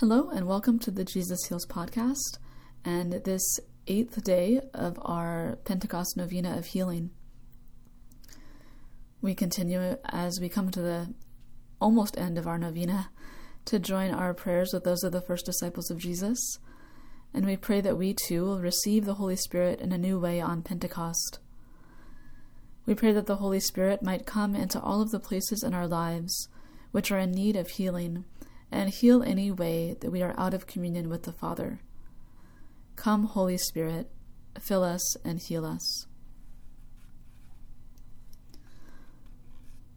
Hello, and welcome to the Jesus Heals podcast, and this eighth day of our Pentecost Novena of Healing. We continue as we come to the almost end of our novena to join our prayers with those of the first disciples of Jesus, and we pray that we too will receive the Holy Spirit in a new way on Pentecost. We pray that the Holy Spirit might come into all of the places in our lives which are in need of healing and heal any way that we are out of communion with the Father. Come, Holy Spirit, fill us and heal us.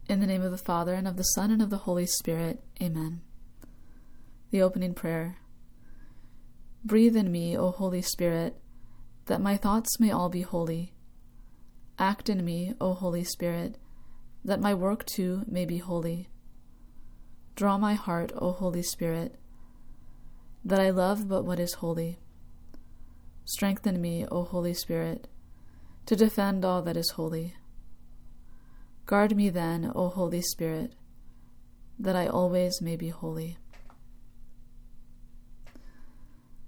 In the name of the Father, and of the Son, and of the Holy Spirit, Amen. The opening prayer Breathe in me, O Holy Spirit, that my thoughts may all be holy. Act in me, O Holy Spirit, that my work too may be holy. Draw my heart, O Holy Spirit, that I love but what is holy. Strengthen me, O Holy Spirit, to defend all that is holy. Guard me then, O Holy Spirit, that I always may be holy.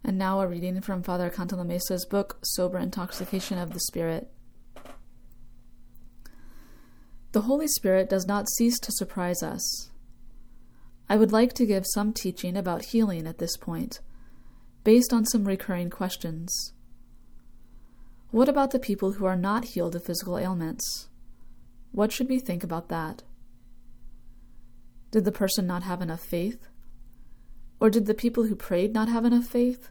And now a reading from Father Cantalamessa's book, Sober Intoxication of the Spirit. The Holy Spirit does not cease to surprise us. I would like to give some teaching about healing at this point, based on some recurring questions. What about the people who are not healed of physical ailments? What should we think about that? Did the person not have enough faith? Or did the people who prayed not have enough faith?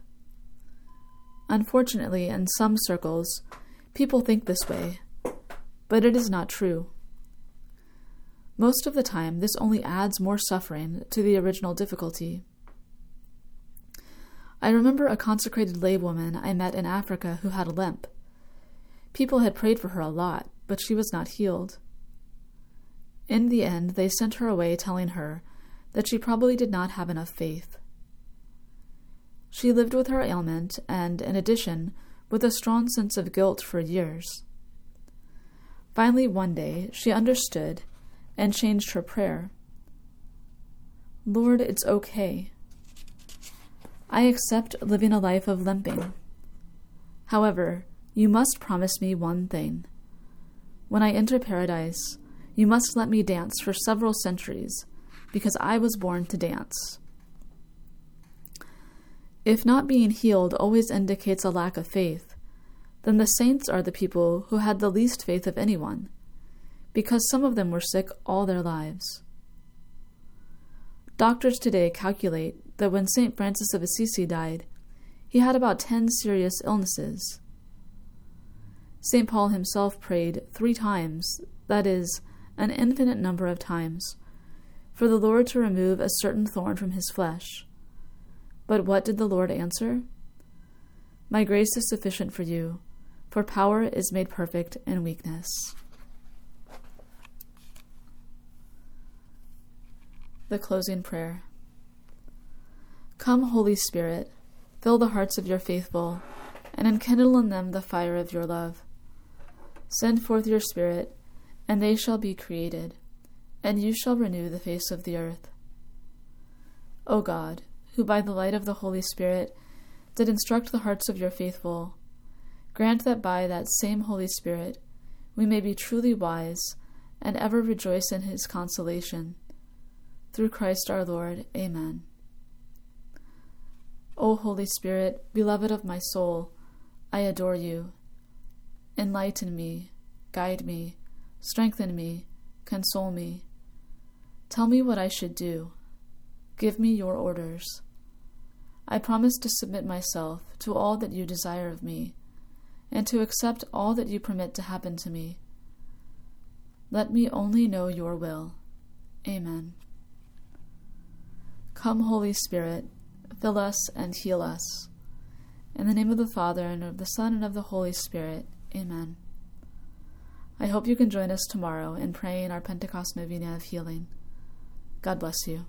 Unfortunately, in some circles, people think this way, but it is not true. Most of the time, this only adds more suffering to the original difficulty. I remember a consecrated laywoman I met in Africa who had a limp. People had prayed for her a lot, but she was not healed. In the end, they sent her away telling her that she probably did not have enough faith. She lived with her ailment and, in addition, with a strong sense of guilt for years. Finally, one day, she understood and changed her prayer. Lord, it's okay. I accept living a life of limping. However, you must promise me one thing. When I enter paradise, you must let me dance for several centuries, because I was born to dance. If not being healed always indicates a lack of faith, then the saints are the people who had the least faith of anyone because some of them were sick all their lives. Doctors today calculate that when St. Francis of Assisi died, he had about 10 serious illnesses. St. Paul himself prayed three times, that is, an infinite number of times, for the Lord to remove a certain thorn from his flesh. But what did the Lord answer? My grace is sufficient for you, for power is made perfect in weakness. The closing prayer. Come, Holy Spirit, fill the hearts of your faithful, and enkindle in them the fire of your love. Send forth your Spirit, and they shall be created, and you shall renew the face of the earth. O God, who by the light of the Holy Spirit did instruct the hearts of your faithful, grant that by that same Holy Spirit we may be truly wise and ever rejoice in his consolation through Christ our Lord. Amen. O Holy Spirit, beloved of my soul, I adore you. Enlighten me, guide me, strengthen me, console me. Tell me what I should do. Give me your orders. I promise to submit myself to all that you desire of me, and to accept all that you permit to happen to me. Let me only know your will. Amen. Come, Holy Spirit, fill us and heal us. In the name of the Father, and of the Son, and of the Holy Spirit. Amen. I hope you can join us tomorrow in praying our Pentecost Novena of Healing. God bless you.